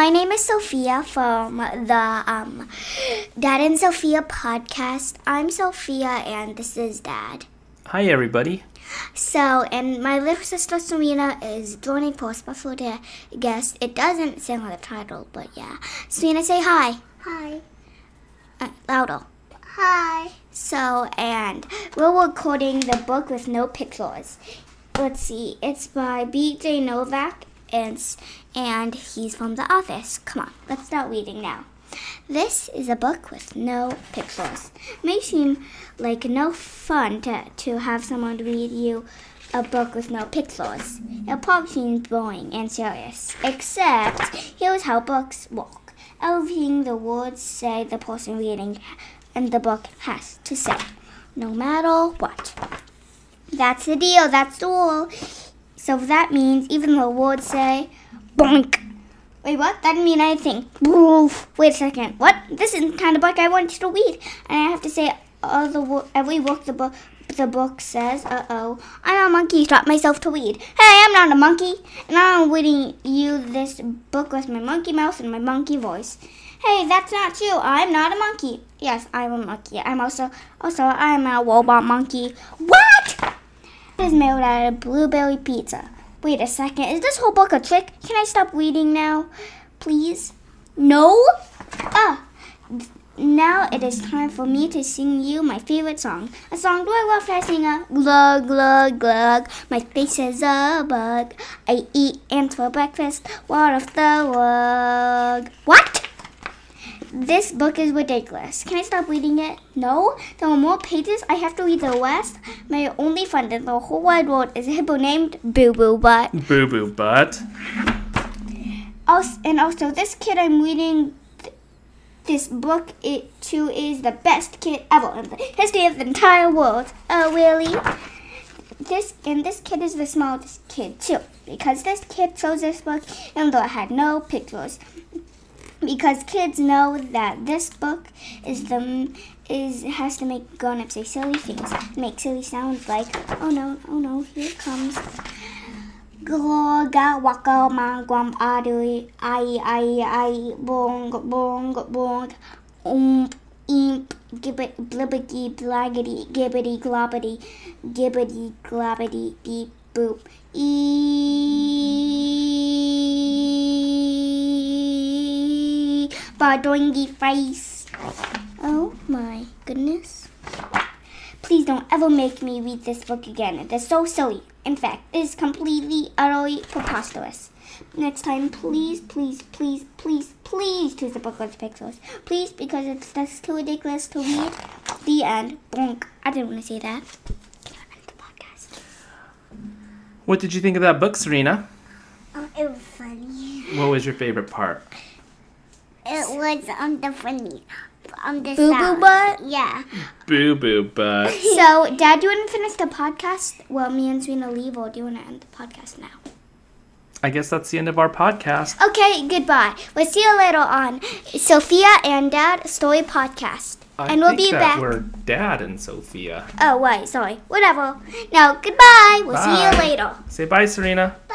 Sophia from the um, Dad and Sophia podcast. I'm Sophia, and this is Dad. Hi, everybody. So, and my little sister Serena is joining for a special day guest. It doesn't say on the title, but yeah. Serena, say hi. Hi. Uh, louder. Hi. So, and we're recording the book with no pictures. Let's see, it's by B.J. Novak, and, and he's from The Office. Come on, let's start reading now. This is a book with no pictures. May seem like no fun to, to have someone read you a book with no pictures. It probably seems boring and serious. Except, here's how books work. Everything the words say the person reading and the book has to say, no matter what. That's the deal, that's the rule. So that means even the words say, boink. Wait, what? That didn't mean anything. Boof. Wait a second. What? This isn't the kind of book I want you to read. And I have to say all the every book the book the book says. Uh oh. I'm a monkey. Taught myself to read. Hey, I'm not a monkey, and I'm reading you this book with my monkey mouth and my monkey voice. Hey, that's not true. I'm not a monkey. Yes, I'm a monkey. I'm also also I'm a robot monkey. Is made out of blueberry pizza. Wait a second. Is this whole book a trick? Can I stop reading now? Please? No? Ah. Now it is time for me to sing you my favorite song. A song do I love to sing a glug glug glug. My face is a bug. I eat ants for breakfast. What of the rug? What? This book is ridiculous. Can I stop reading it? No? There are more pages. I have to read the rest. My only friend in the whole wide world is a hippo named Boo Boo Butt. Boo boo butt. Also, and also, this kid I'm reading th- this book it to is the best kid ever in the history of the entire world. Oh, really? This and this kid is the smallest kid too, because this kid chose this book and though it had no pictures. Because kids know that this book is the is has to make grown-ups say silly things, make silly sounds like oh no, oh no, here comes. Gloga waka mangwam adu ai ai ai bong bong bong ump imp gibbet blibbity blaggity gibbety globbity gibbety globbity beep boop e doingy face. Oh my goodness. Please don't ever make me read this book again. It is so silly. In fact, it is completely, utterly preposterous. Next time, please, please, please, please, please choose the book with pixels. Please, because it's just too ridiculous to read. The end. Bonk. I didn't want to say that. Can I end the podcast? What did you think of that book, Serena? Oh, it was funny. What was your favorite part? It was on the funny. On the Boo Boo sound. Butt? Yeah. Boo boo butt. So, Dad, do you want to finish the podcast? Well, me and Serena leave, or do you want to end the podcast now? I guess that's the end of our podcast. Okay, goodbye. We'll see you later on Sophia and Dad Story Podcast. I and we'll think be that back. we're Dad and Sophia. Oh, wait, sorry. Whatever. Now, goodbye. We'll see you later. Say bye, Serena. Bye.